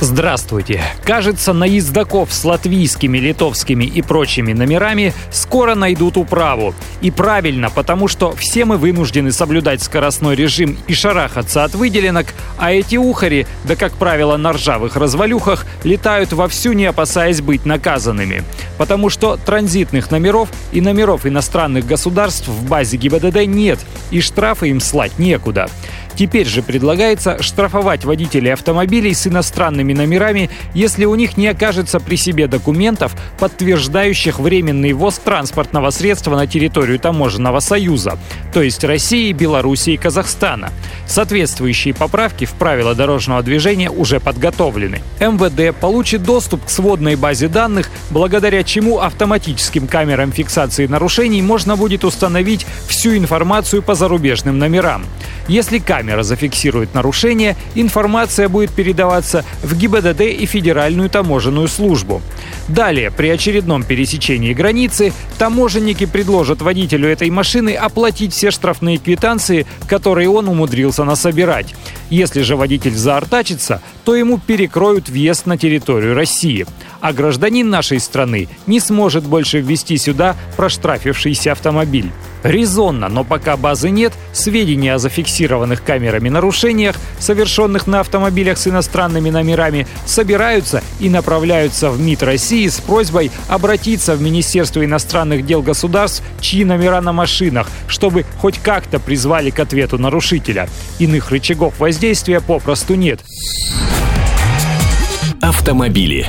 Здравствуйте! Кажется, на ездаков с латвийскими, литовскими и прочими номерами скоро найдут управу. И правильно, потому что все мы вынуждены соблюдать скоростной режим и шарахаться от выделенок, а эти ухари, да как правило на ржавых развалюхах, летают вовсю не опасаясь быть наказанными. Потому что транзитных номеров и номеров иностранных государств в базе ГИБДД нет, и штрафы им слать некуда. Теперь же предлагается штрафовать водителей автомобилей с иностранными номерами, если у них не окажется при себе документов, подтверждающих временный ввоз транспортного средства на территорию таможенного союза, то есть России, Белоруссии и Казахстана. Соответствующие поправки в правила дорожного движения уже подготовлены. МВД получит доступ к сводной базе данных, благодаря чему автоматическим камерам фиксации нарушений можно будет установить всю информацию по зарубежным номерам. Если камера зафиксирует нарушение, информация будет передаваться в ГИБДД и Федеральную таможенную службу. Далее, при очередном пересечении границы, таможенники предложат водителю этой машины оплатить все штрафные квитанции, которые он умудрился насобирать. Если же водитель заортачится, то ему перекроют въезд на территорию России. А гражданин нашей страны не сможет больше ввести сюда проштрафившийся автомобиль. Резонно, но пока базы нет, сведения о зафиксированных камерами нарушениях, совершенных на автомобилях с иностранными номерами, собираются и направляются в МИД России с просьбой обратиться в Министерство иностранных дел государств, чьи номера на машинах, чтобы хоть как-то призвали к ответу нарушителя. Иных рычагов воздействия попросту нет. Автомобили